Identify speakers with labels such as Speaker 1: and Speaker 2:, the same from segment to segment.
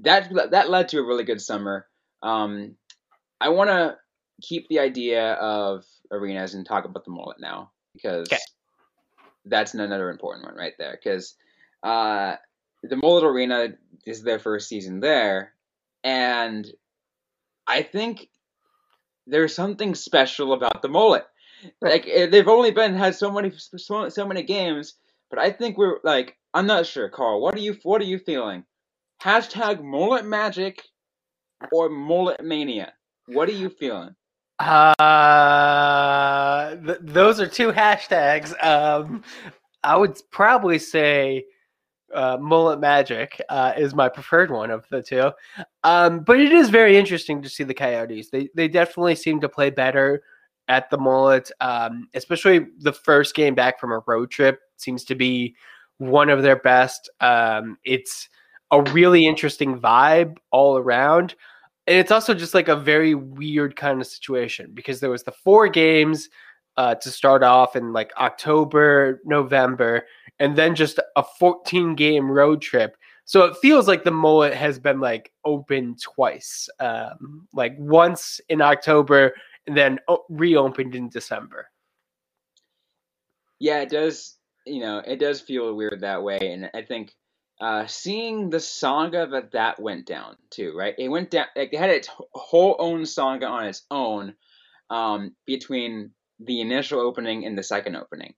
Speaker 1: that that led to a really good summer. Um, I want to keep the idea of arenas and talk about the mullet now because okay. that's another important one right there. Because uh, the mullet arena is their first season there, and I think there's something special about the mullet. Like eh, they've only been had so many so, so many games, but I think we're like I'm not sure, Carl. What are you What are you feeling? Hashtag mullet magic or mullet mania. What are you feeling?
Speaker 2: Uh, th- those are two hashtags. Um, I would probably say uh, mullet magic uh, is my preferred one of the two. Um, but it is very interesting to see the Coyotes. They they definitely seem to play better at the mullet, um, especially the first game back from a road trip seems to be one of their best. Um, it's a really interesting vibe all around. And it's also just like a very weird kind of situation because there was the four games uh, to start off in like October, November, and then just a 14 game road trip. So it feels like the mullet has been like open twice, um, like once in October and then reopened in December.
Speaker 1: Yeah, it does. You know, it does feel weird that way, and I think uh, seeing the saga that that went down too, right? It went down. Like, it had its whole own saga on its own um, between the initial opening and the second opening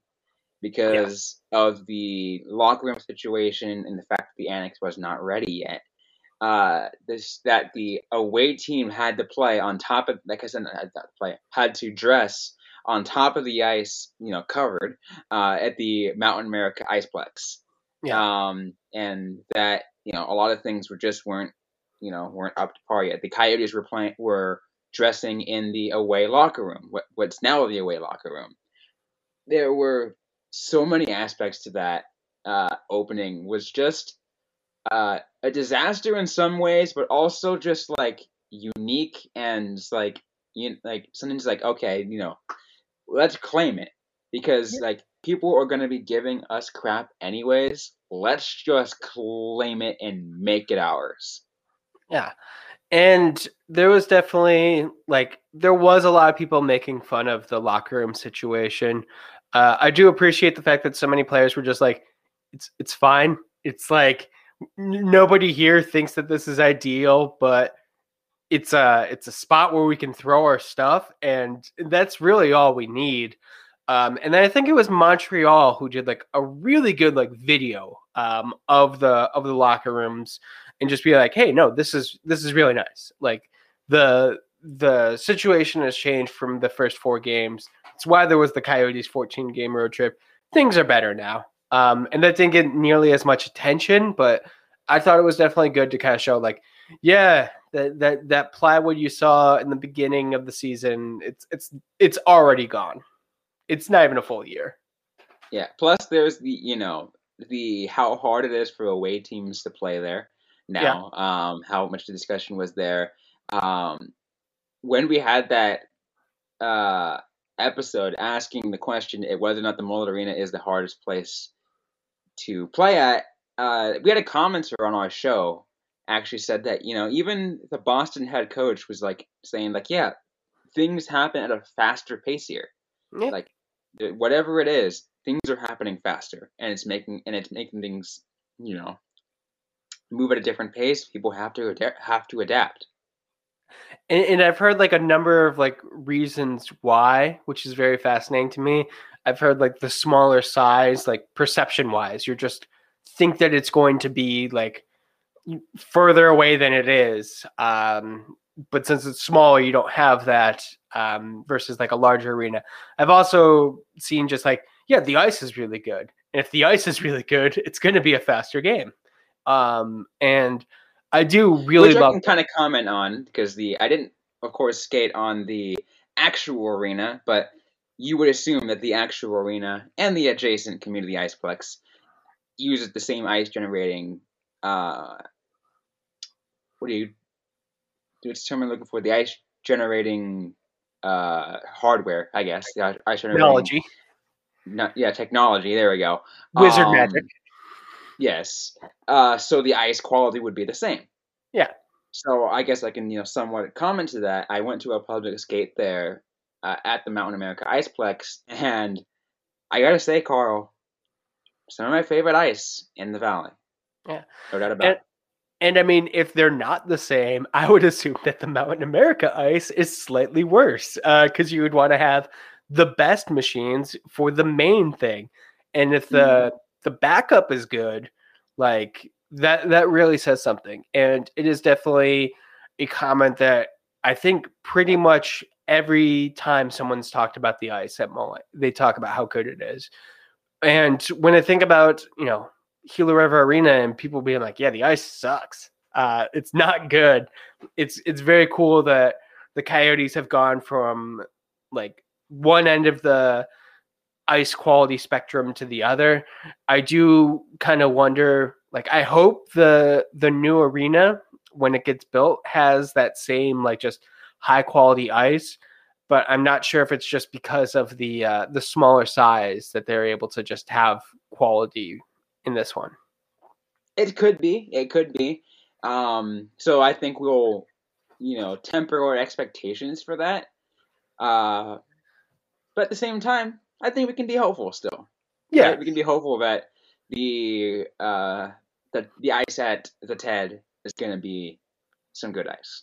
Speaker 1: because yeah. of the locker room situation and the fact that the annex was not ready yet. Uh, this that the away team had to play on top of, like I said, had to play had to dress on top of the ice, you know, covered uh, at the Mountain America Iceplex. Yeah. Um, and that you know a lot of things were just weren't you know weren't up to par yet. The Coyotes were playing were dressing in the away locker room, what, what's now the away locker room. There were so many aspects to that uh, opening was just uh, a disaster in some ways, but also just like unique and like you like something's like okay, you know, let's claim it because like people are going to be giving us crap anyways. Let's just claim it and make it ours.
Speaker 2: Yeah. And there was definitely like there was a lot of people making fun of the locker room situation. Uh, I do appreciate the fact that so many players were just like, "It's it's fine." It's like nobody here thinks that this is ideal, but it's a it's a spot where we can throw our stuff, and that's really all we need. Um, and then I think it was Montreal who did like a really good like video um, of the of the locker rooms and just be like, hey, no, this is this is really nice. Like the the situation has changed from the first four games. It's why there was the Coyotes 14 game road trip. Things are better now. Um, and that didn't get nearly as much attention, but I thought it was definitely good to kind of show like, yeah, that that that plywood you saw in the beginning of the season, it's it's it's already gone it's not even a full year.
Speaker 1: Yeah. Plus, there's the you know the how hard it is for away teams to play there now. Yeah. Um, how much the discussion was there. Um, when we had that uh, episode asking the question it whether or not the Mullett Arena is the hardest place to play at, uh, we had a commenter on our show actually said that you know even the Boston head coach was like saying like yeah things happen at a faster pace here. Yeah. Like whatever it is, things are happening faster, and it's making and it's making things, you know, move at a different pace. People have to adapt, have to adapt.
Speaker 2: And, and I've heard like a number of like reasons why, which is very fascinating to me. I've heard like the smaller size, like perception wise, you're just think that it's going to be like further away than it is. Um, but since it's smaller, you don't have that um, versus like a larger arena. I've also seen just like, yeah, the ice is really good. And if the ice is really good, it's going to be a faster game. Um, and I do really
Speaker 1: Which
Speaker 2: love.
Speaker 1: I can kind of comment on because the I didn't, of course, skate on the actual arena, but you would assume that the actual arena and the adjacent community iceplex uses the same ice generating. Uh, what do you? What's the term I'm looking for? The ice generating uh, hardware, I guess. The ice generating
Speaker 2: Technology,
Speaker 1: no, yeah, technology. There we go.
Speaker 2: wizard
Speaker 1: Um,
Speaker 2: magic.
Speaker 1: Yes. Uh, so the ice quality would be the same.
Speaker 2: Yeah.
Speaker 1: So I guess I can you know somewhat comment to that. I went to a public skate there uh, at the Mountain America Iceplex, and I gotta say, Carl, some of my favorite ice in the valley.
Speaker 2: Yeah.
Speaker 1: No doubt about
Speaker 2: And-
Speaker 1: it.
Speaker 2: And I mean, if they're not the same, I would assume that the Mountain America ice is slightly worse uh, because you would want to have the best machines for the main thing. And if the mm. the backup is good, like that, that really says something. And it is definitely a comment that I think pretty much every time someone's talked about the ice at Mullett, they talk about how good it is. And when I think about, you know, Gila River Arena and people being like, "Yeah, the ice sucks. Uh, it's not good." It's it's very cool that the Coyotes have gone from like one end of the ice quality spectrum to the other. I do kind of wonder. Like, I hope the the new arena when it gets built has that same like just high quality ice. But I'm not sure if it's just because of the uh, the smaller size that they're able to just have quality in this one.
Speaker 1: It could be. It could be. Um, so I think we'll, you know, temper our expectations for that. Uh, but at the same time, I think we can be hopeful still.
Speaker 2: Yeah,
Speaker 1: right? we can be hopeful that the uh, the the ice at the TED is going to be some good ice.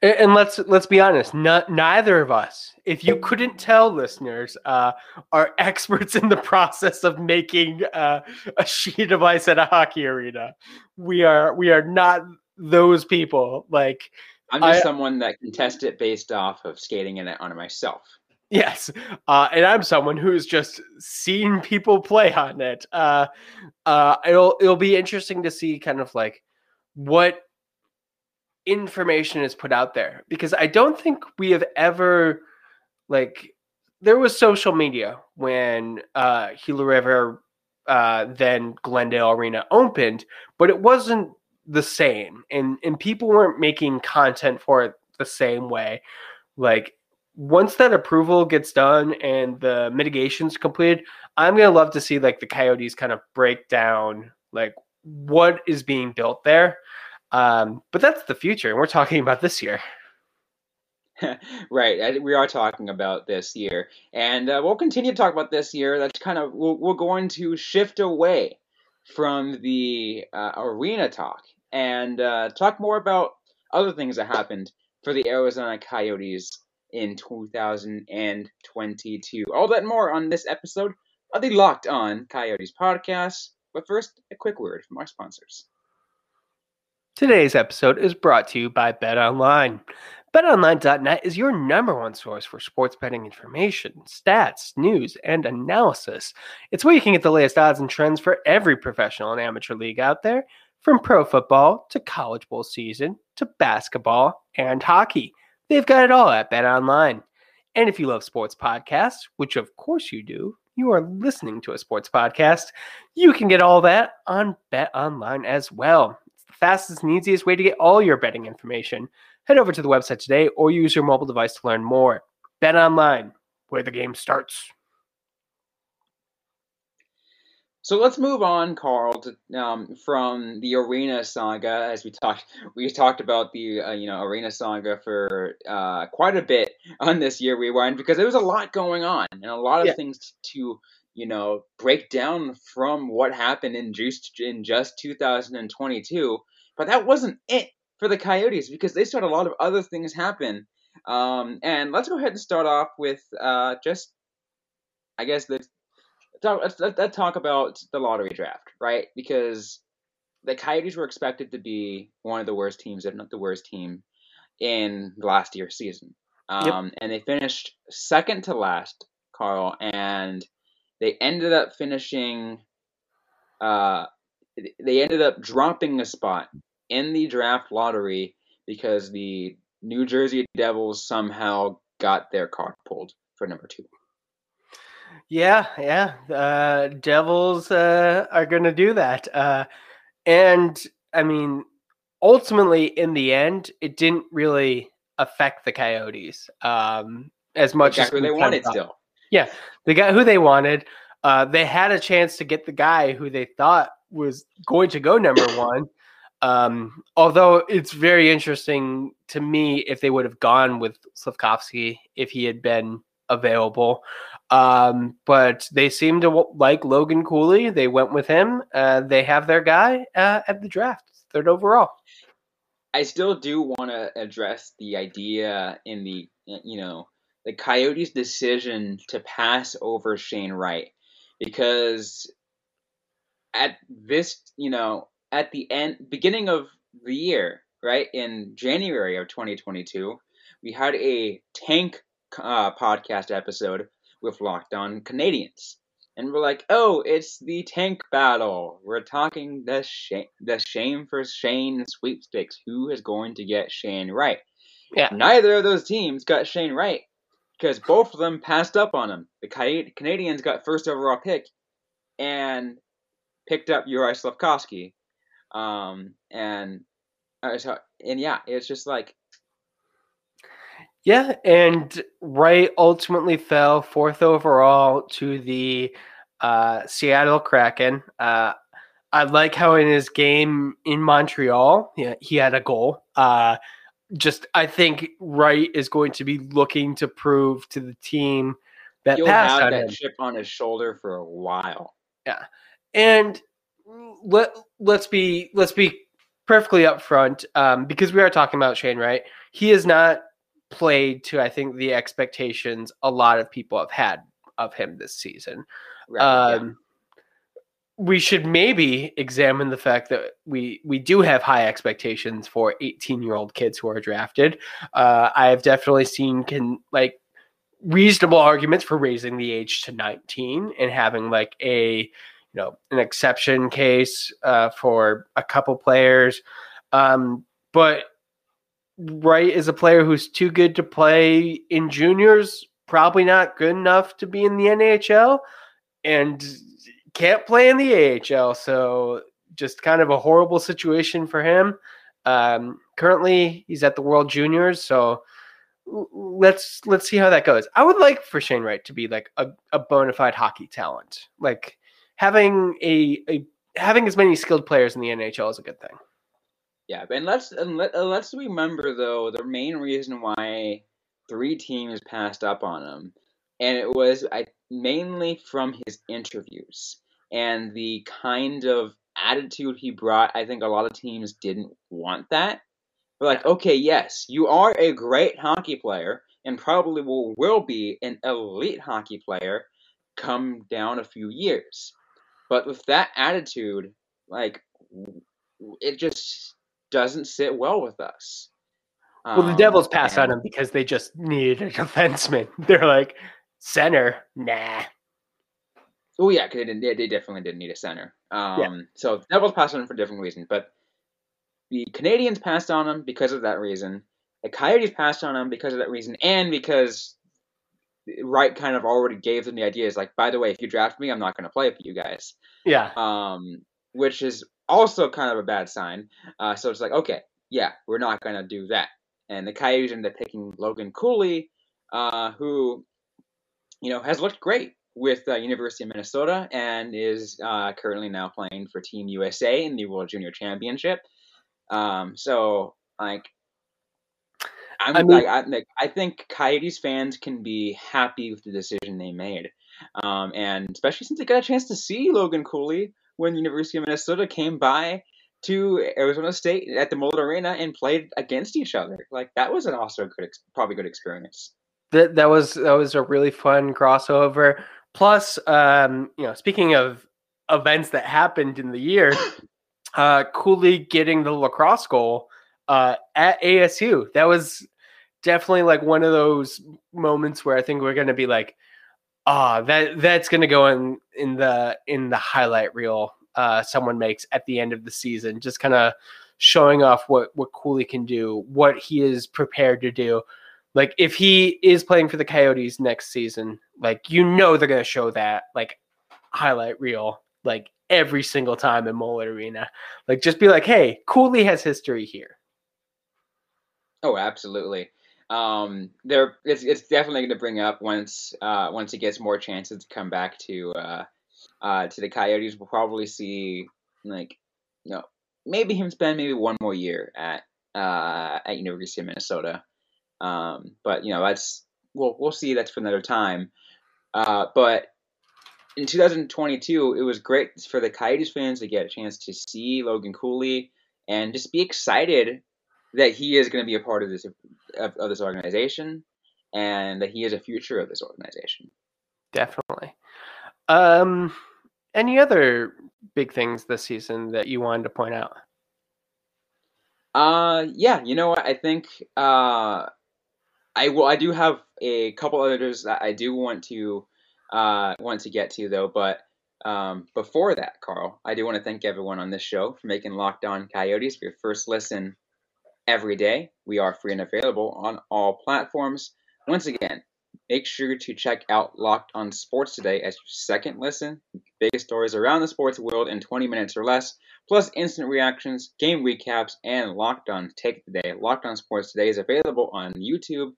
Speaker 2: And, and let's let's be honest. Not, neither of us, if you couldn't tell, listeners, uh, are experts in the process of making uh, a sheet of ice at a hockey arena. We are we are not those people. Like
Speaker 1: I'm just
Speaker 2: I-
Speaker 1: someone that can test it based off of skating in it on it myself.
Speaker 2: Yes, uh, and I'm someone who's just seen people play on it. Uh, uh, it'll it'll be interesting to see kind of like what information is put out there because I don't think we have ever like there was social media when uh, Gila River uh, then Glendale Arena opened, but it wasn't the same, and and people weren't making content for it the same way. Like once that approval gets done and the mitigations completed, I'm gonna love to see like the Coyotes kind of break down like what is being built there. Um, but that's the future, and we're talking about this year.
Speaker 1: right, we are talking about this year, and uh, we'll continue to talk about this year. That's kind of we're, we're going to shift away from the uh, arena talk and uh, talk more about other things that happened for the Arizona Coyotes in 2022. All that more on this episode of the Locked On Coyotes podcast. But first, a quick word from our sponsors.
Speaker 2: Today's episode is brought to you by BetOnline. BetOnline.net is your number one source for sports betting information, stats, news, and analysis. It's where you can get the latest odds and trends for every professional and amateur league out there, from pro football to college bowl season to basketball and hockey. They've got it all at BetOnline. And if you love sports podcasts, which of course you do, you are listening to a sports podcast, you can get all that on BetOnline as well. Fastest and easiest way to get all your betting information. Head over to the website today or use your mobile device to learn more. Bet online, where the game starts.
Speaker 1: So let's move on, Carl, to, um, from the arena saga. As we talked, we talked about the uh, you know arena saga for uh, quite a bit on this year rewind because there was a lot going on and a lot of
Speaker 2: Yeah.
Speaker 1: things to you know break down from what happened in just in just 2022. But that wasn't it for the Coyotes because they had a lot of other things happen. Um, and let's go ahead and start off with uh, just, I guess the let's, let's, let's talk about the lottery draft, right? Because the Coyotes were expected to be one of the worst teams, if not the worst team, in last year's season. Um, And they finished second to last, Carl, and they ended up finishing. Uh, they ended up dropping a spot in the draft lottery because the New Jersey Devils somehow got their card pulled for number two.
Speaker 2: Yeah, yeah. Uh, Devils uh, are going to do that. Uh, and I mean, ultimately, in the end, it didn't really affect the Coyotes um, as much
Speaker 1: Exactly
Speaker 2: as
Speaker 1: who they wanted
Speaker 2: thought.
Speaker 1: still.
Speaker 2: Yeah, they got who they wanted. Uh, they had a chance to get the guy who they thought was going to go number one. Um, although it's very interesting to me if they would have gone with Slavkovsky if he had been available. Um, but they seem to like Logan Cooley. They went with him. Uh, they have their guy uh, at the draft, third overall.
Speaker 1: I still do want to address the idea in the you know the Coyotes' decision to pass over Shane Wright because at this you know at the end beginning of the year right in January of 2022 we had a tank uh, podcast episode with Locked On Canadiens and we're like, oh, it's the tank battle. We're talking the shame, the shame for Shane sweepstakes. Who is going to get Shane Wright?
Speaker 2: Yeah.
Speaker 1: Neither of those teams got Shane Wright because both of them passed up on him. The Ca- Canadiens got first overall pick and picked up Juraj Slavkovsky. Um, and uh, so, and yeah, it's just like
Speaker 2: Yeah, and Wright ultimately fell fourth overall to the uh, Seattle Kraken. Uh, I like how in his game in Montreal, yeah, he had a goal. Uh, just, I think Wright is going to be looking to prove to the team that
Speaker 1: he'll
Speaker 2: passed
Speaker 1: have
Speaker 2: on
Speaker 1: that
Speaker 2: him.
Speaker 1: chip on his shoulder for a while.
Speaker 2: And let let's be let's be perfectly upfront um, because we are talking about Shane Wright. He has not played to I think the expectations a lot of people have had of him this season.
Speaker 1: Right, yeah.
Speaker 2: Um, We should maybe examine the fact that we we do have high expectations for 18 year old kids who are drafted. Uh, I have definitely seen can like reasonable arguments for raising the age to 19 and having like a you know an exception case uh, for a couple players um, but Wright is a player who's too good to play in juniors probably not good enough to be in the nhl and can't play in the ahl so just kind of a horrible situation for him um, currently he's at the world juniors so let's let's see how that goes. I would like for Shane Wright to be like a, a bona fide hockey talent. Like having a, a having as many skilled players in the NHL is a good thing.
Speaker 1: Yeah, and let's and let, uh, let's remember though the main reason why three teams passed up on him, and it was I mainly from his interviews and the kind of attitude he brought. I think a lot of teams didn't want that. They're like, okay, yes, you are a great hockey player, and probably will will be an elite hockey player come down a few years. But with that attitude, like it just doesn't sit well with us.
Speaker 2: Well, the
Speaker 1: Um,
Speaker 2: Devils passed on him because they just needed a defenseman. They're like center, nah.
Speaker 1: Oh yeah, 'cause they, they, they definitely didn't need a center. Um, So the Devils passed on him for different reasons, but the Canadiens passed on him because of that reason. The Coyotes passed on him because of that reason, and because Wright kind of already gave them the idea. Is like, by the way, if you draft me, I'm not going to play for you guys.
Speaker 2: Yeah,
Speaker 1: um, which is also kind of a bad sign. Uh, so it's like, okay, yeah, we're not gonna do that. And the Coyotes ended up picking Logan Cooley, uh, who, you know, has looked great with uh, University of Minnesota and is uh, currently now playing for Team USA in the World Junior Championship. Um, so like. I'm,
Speaker 2: I
Speaker 1: I,
Speaker 2: mean-
Speaker 1: like, I, like, I think Coyotes fans can be happy with the decision they made, um, and especially since they got a chance to see Logan Cooley when the University of Minnesota came by to Arizona State at the Mullett Arena and played against each other. Like that was an also a good, ex- probably good experience.
Speaker 2: that that was that was a really fun crossover. Plus, um, you know, speaking of events that happened in the year, uh, Cooley getting the lacrosse goal uh, at ASU. That was definitely like one of those moments where I think we're going to be like, ah, that that's to go in in the in the highlight reel uh, someone makes at the end of the season. Just kind of showing off what what Cooley can do, what he is prepared to do. Like if he is playing for the Coyotes next season, like you know they're gonna show that like highlight reel like every single time in Mullett Arena. Like just be like, hey, Cooley has history here.
Speaker 1: Oh, absolutely. Um, there, it's it's definitely going to bring up once uh, once he gets more chances to come back to uh, uh, to the Coyotes. We'll probably see like you know maybe him spend maybe one more year at uh, at University of Minnesota. Um, but you know that's we'll we'll see. That's for another time. Uh, but in 2022, it was great for the Coyotes fans to get a chance to see Logan Cooley and just be excited that he is going to be a part of this of, of, this organization and that he is a future of this organization.
Speaker 2: Definitely. Um, any other big things this season that you wanted to point out?
Speaker 1: Uh, yeah, you know what? I think uh, I will. I do have a couple others that I do want to uh, want to get to though. But um, before that, Carl, I do want to thank everyone on this show for making Locked On Coyotes for your first listen every day. We are free and available on all platforms. Once again, make sure to check out Locked On Sports today as your second listen. Biggest stories around the sports world in 20 minutes or less, plus instant reactions, game recaps, and Locked On Take the Day. Locked On Sports today is available on YouTube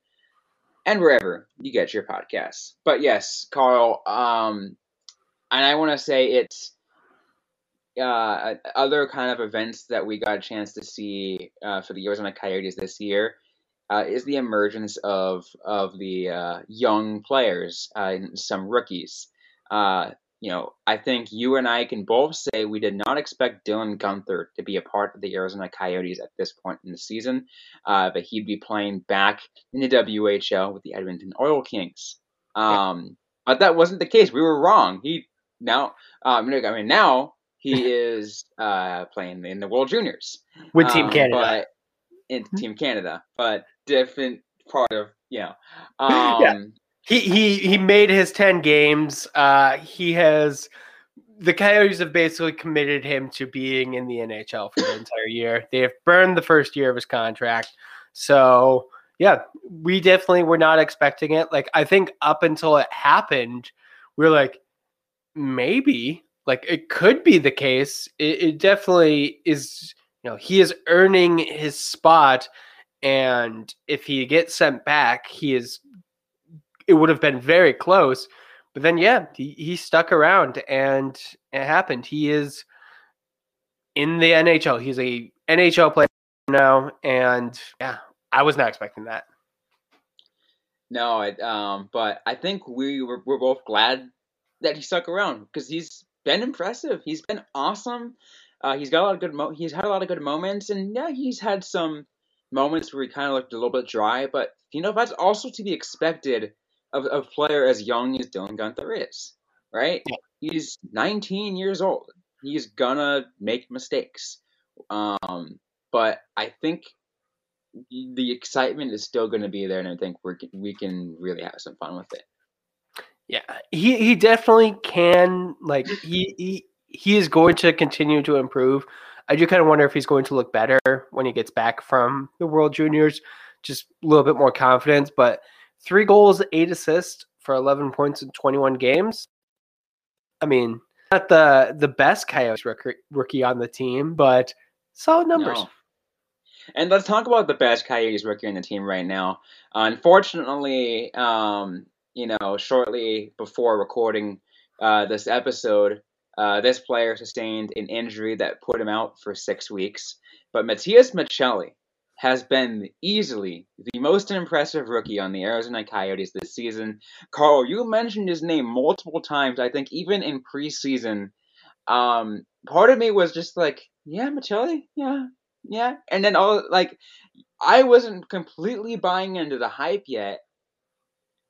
Speaker 1: and wherever you get your podcasts. But yes, Carl, um, and I want to say it's uh, other kind of events that we got a chance to see uh, for the Arizona Coyotes this year uh, is the emergence of of the uh, young players uh, and some rookies. Uh, you know, I think you and I can both say we did not expect Dylan Guenther to be a part of the Arizona Coyotes at this point in the season, but he'd be playing back in the WHL with the Edmonton Oil Kings. Um, yeah. But that wasn't the case. We were wrong. He now, um, I mean, now he is uh, playing in the World Juniors
Speaker 2: with Team um, Canada.
Speaker 1: But in hmm? Team Canada, but different part of you know. Um, yeah.
Speaker 2: He he he made his ten games. Uh, he has the Coyotes have basically committed him to being in the NHL for the entire year. They have burned the first year of his contract. So yeah, we definitely were not expecting it. Like I think up until it happened, we are like, maybe like it could be the case. It, it definitely is. You know, he is earning his spot, and if he gets sent back, he is. It would have been very close, but then yeah, he, he stuck around, and it happened. He is in the NHL. He's a NHL player now, and yeah, I was not expecting that.
Speaker 1: No, I, um, but I think we were, we're both glad that he stuck around because he's been impressive. He's been awesome. Uh, he's got a lot of good. Mo- he's had a lot of good moments, and yeah, he's had some moments where he kind of looked a little bit dry. But you know, that's also to be expected of, a player as young as Dylan Guenther is. Right? Yeah. He's 19 years old. He's gonna make mistakes. Um, but I think the excitement is still going to be there, and I think we we can really have some fun with it.
Speaker 2: Yeah, he he definitely can. Like he he he is going to continue to improve. I do kind of wonder if he's going to look better when he gets back from the World Juniors, just a little bit more confidence. But three goals, eight assists for 11 points in 21 games. I mean, not the the best Coyotes rookie, rookie on the team, but solid numbers. No.
Speaker 1: And let's talk about the best Coyotes rookie on the team right now. Unfortunately, um, you know, shortly before recording uh, this episode, uh, this player sustained an injury that put him out for six weeks. But Matias Maccelli has been easily the most impressive rookie on the Arizona Coyotes this season. Carl, you mentioned his name multiple times. I think even in preseason, um, part of me was just like, yeah, Maccelli, yeah, yeah. And then all like, I wasn't completely buying into the hype yet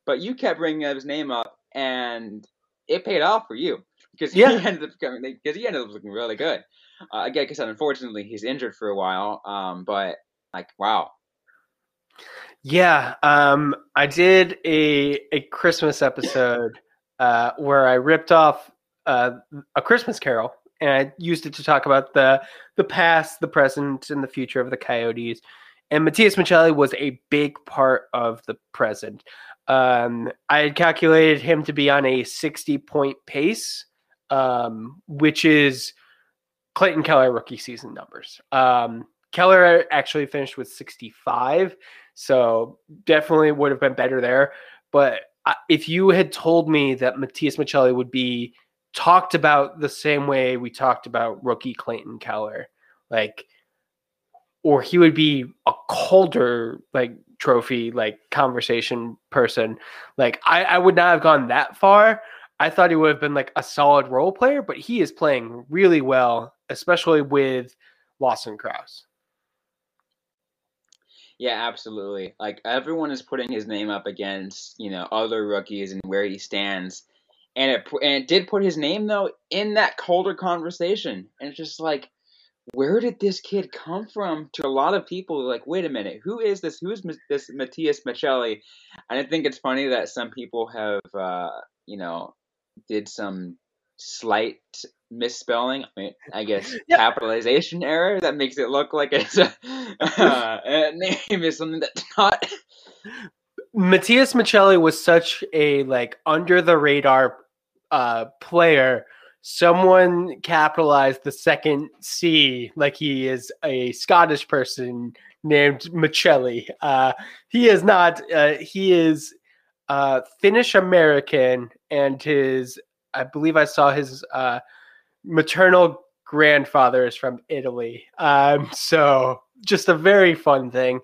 Speaker 1: but you kept bringing his name up, and it paid off for you because yeah. he ended up becoming because he ended up looking really good. Uh, again, because unfortunately he's injured for a while. Um, but like, wow.
Speaker 2: Yeah, um, I did a a Christmas episode uh, where I ripped off uh, a Christmas Carol and I used it to talk about the the past, the present, and the future of the Coyotes. And Matias Maccelli was a big part of the present. Um, I had calculated him to be on a 60 point pace, um, which is Clayton Keller rookie season numbers. Um, Keller actually finished with 65, so definitely would have been better there. But if you had told me that Matias Maccelli would be talked about the same way we talked about rookie Clayton Keller, like, or he would be a Calder, like trophy like conversation person, like I, I would not have gone that far. I thought he would have been like a solid role player, but he is playing really well, especially with Lawson Crouse.
Speaker 1: Yeah, absolutely. Like everyone is putting his name up against you know other rookies and where he stands, and it and it did put his name though in that Calder conversation, and it's just like, where did this kid come from? To a lot of people, like, wait a minute, who is this? Who is this Matias Maccelli? And I think it's funny that some people have, uh, you know, did some slight misspelling. I mean, I guess yeah. capitalization error that makes it look like it's a, uh, a name is something that's not.
Speaker 2: Matias Maccelli was such a like under the radar uh, player. Someone capitalized the second C like he is a Scottish person named Maccelli. Uh, he is not. Uh, he is uh, Finnish American, and his I believe I saw his uh, maternal grandfather is from Italy. Um, so just a very fun thing.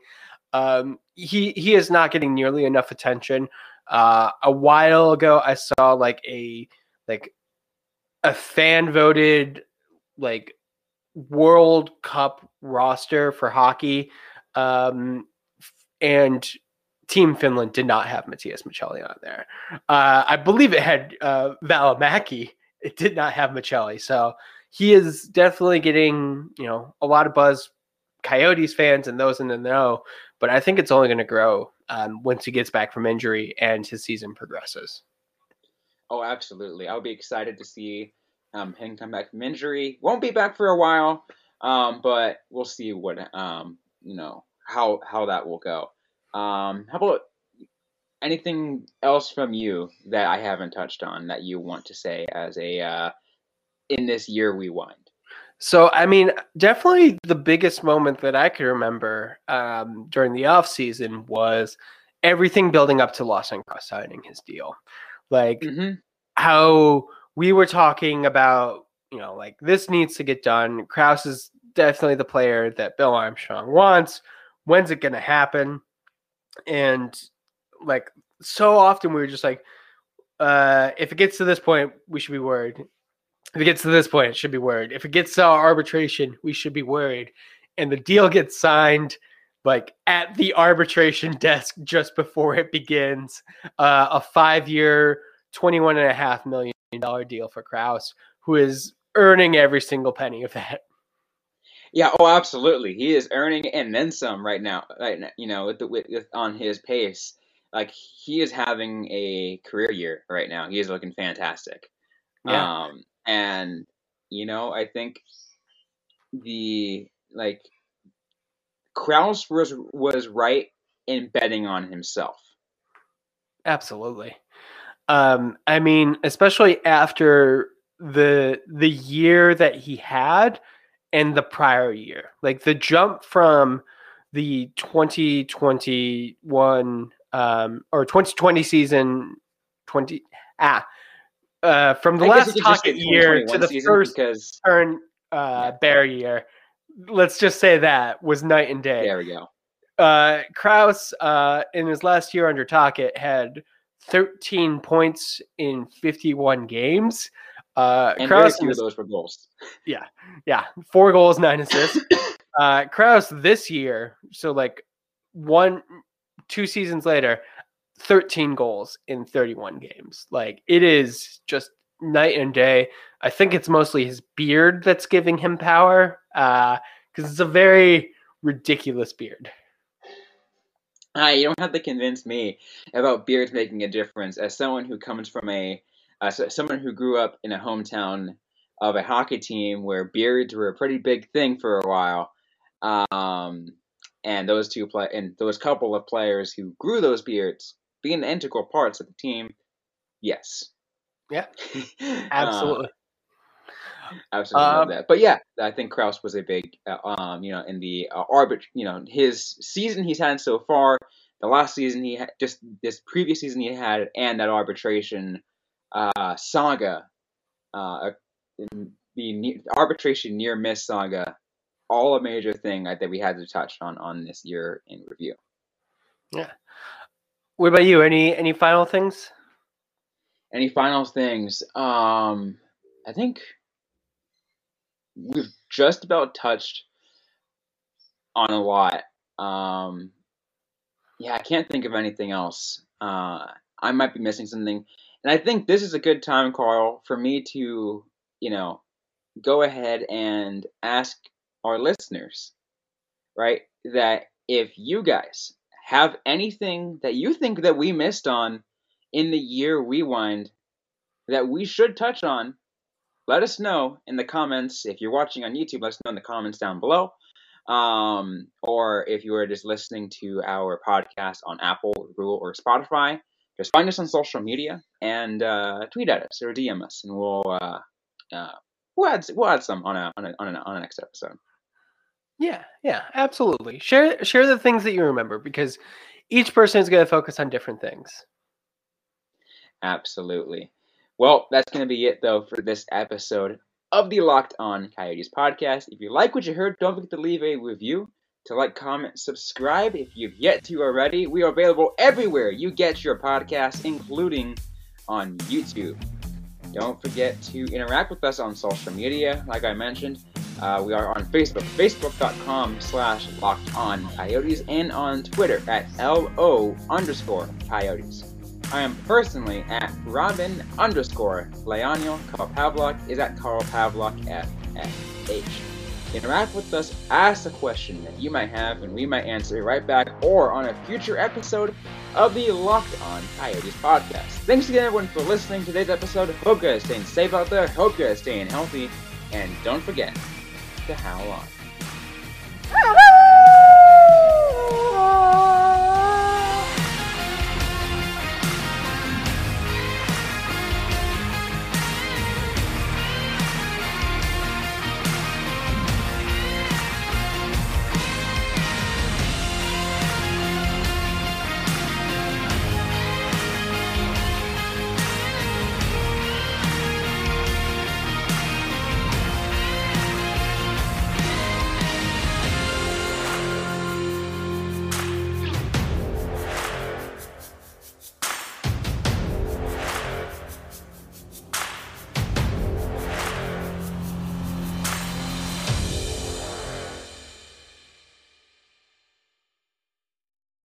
Speaker 2: Um, he he is not getting nearly enough attention. Uh, a while ago, I saw like a like a fan voted like World Cup roster for hockey, um, and Team Finland did not have Matias Maccelli on there. Uh, I believe it had uh, Valimaki. It did not have Maccelli. So he is definitely getting, you know, a lot of buzz, Coyotes fans and those in the know. But I think it's only going to grow um, once he gets back from injury and his season progresses.
Speaker 1: Oh, absolutely. I'll be excited to see um, him come back from injury. Won't be back for a while, um, but we'll see what um, you know how how that will go. Um, how about anything else from you that I haven't touched on that you want to say as a uh, in this year we wind?
Speaker 2: So, I mean, definitely the biggest moment that I can remember um, during the off season was everything building up to Lawson Crouse signing his deal. Like mm-hmm. how we were talking about, you know, like this needs to get done. Crouse is definitely the player that Bill Armstrong wants. When's it going to happen? and like so often we were just like uh if it gets to this point we should be worried if it gets to this point it should be worried if it gets to arbitration we should be worried and the deal gets signed like at the arbitration desk just before it begins uh, a five year 21 and a half million dollar deal for Crouse, who is earning every single penny of that
Speaker 1: yeah, oh, absolutely. He is earning and then some right now. Right now, you know, with the with, with, on his pace, like he is having a career year right now. He is looking fantastic. Yeah. Um, and you know, I think the like Crouse was was right in betting on himself.
Speaker 2: Absolutely. Um, I mean, especially after the the year that he had and the prior year. Like the jump from the 2021 um, or 2020 season 20 ah uh, from the I last Tocchet year to the first because, turn uh, bear year. Let's just say that was night and day.
Speaker 1: There we go.
Speaker 2: Uh, Crouse, uh, in his last year under Tocchet, had 13 points in 51 games.
Speaker 1: Uh, and Crouse very few of those were goals.
Speaker 2: Yeah, yeah, four goals, nine assists. uh, Crouse this year, so like one, two seasons later, thirteen goals in thirty-one games. Like it is just night and day. I think it's mostly his beard that's giving him power, because uh, it's a very ridiculous beard.
Speaker 1: Uh, you don't have to convince me about beards making a difference. As someone who comes from a uh, so someone who grew up in a hometown of a hockey team where beards were a pretty big thing for a while. Um, and those two play and those couple of players who grew those beards being the integral parts of the team, yes.
Speaker 2: Yeah, absolutely.
Speaker 1: uh, absolutely um, love that. But yeah, I think Crouse was a big, uh, um, you know, in the uh, arbit, you know, his season he's had so far, the last season he had, just this previous season he had, and that arbitration uh, saga, uh, the arbitration near miss saga, all a major thing that we had to touch on on this year in review.
Speaker 2: Yeah. What about you? Any any final things?
Speaker 1: Any final things? Um, I think we've just about touched on a lot. Um, yeah, I can't think of anything else. Uh, I might be missing something, and I think this is a good time, Carl, for me to, you know, go ahead and ask our listeners, right, that if you guys have anything that you think that we missed on in the year rewind that we should touch on, let us know in the comments. If you're watching on YouTube, let us know in the comments down below. Um, or if you are just listening to our podcast on Apple, Google, or Spotify, just find us on social media and uh, tweet at us or DM us, and we'll uh, uh, we'll add we'll add some on a on a, on, a, on a next episode.
Speaker 2: Yeah, yeah, absolutely. Share share the things that you remember because each person is going to focus on different things.
Speaker 1: Absolutely. Well, that's going to be it though for this episode of the Locked On Coyotes podcast. If you like what you heard, don't forget to leave a review, to like, comment, subscribe if you've yet to already. We are available everywhere you get your podcasts, including on YouTube. Don't forget to interact with us on social media, like I mentioned. Uh, we are on Facebook, facebook.com slash locked on coyotes, and on Twitter at LO underscore coyotes. I am personally at Robin underscore Leonio. Carl Pavlock is at Carl Pavlock FFH. Interact with us, ask a question that you might have, and we might answer it right back or on a future episode of the Locked On Coyotes podcast. Thanks again, everyone, for listening to today's episode. Hope you guys staying safe out there. Hope you guys staying healthy. And don't forget, to howl on.